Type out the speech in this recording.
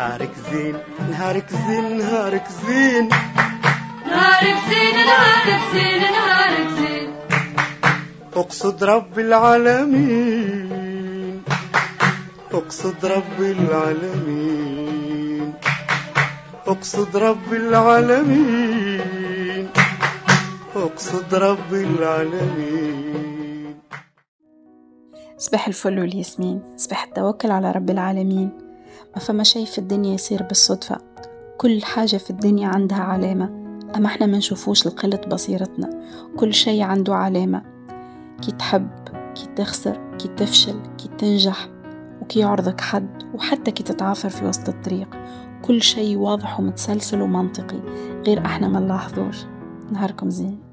نهارك زين نهارك زين نهارك زين. نهارك زين نهارك زين نهارك زين. أقصد رب العالمين أقصد رب العالمين. أقصد رب العالمين أقصد رب العالمين. صباح الفل والياسمين صباح التوكل على رب العالمين. ما فما شي في الدنيا يصير بالصدفة؟ كل حاجة في الدنيا عندها علامة أما إحنا ما نشوفوش لقلة بصيرتنا. كل شي عنده علامة. كي تحب كي تخسر كي تفشل كي تنجح وكي يعرضك حد وحتى كي تتعافر في وسط الطريق. كل شي واضح ومتسلسل ومنطقي غير إحنا ما نلاحظوش. نهاركم زين.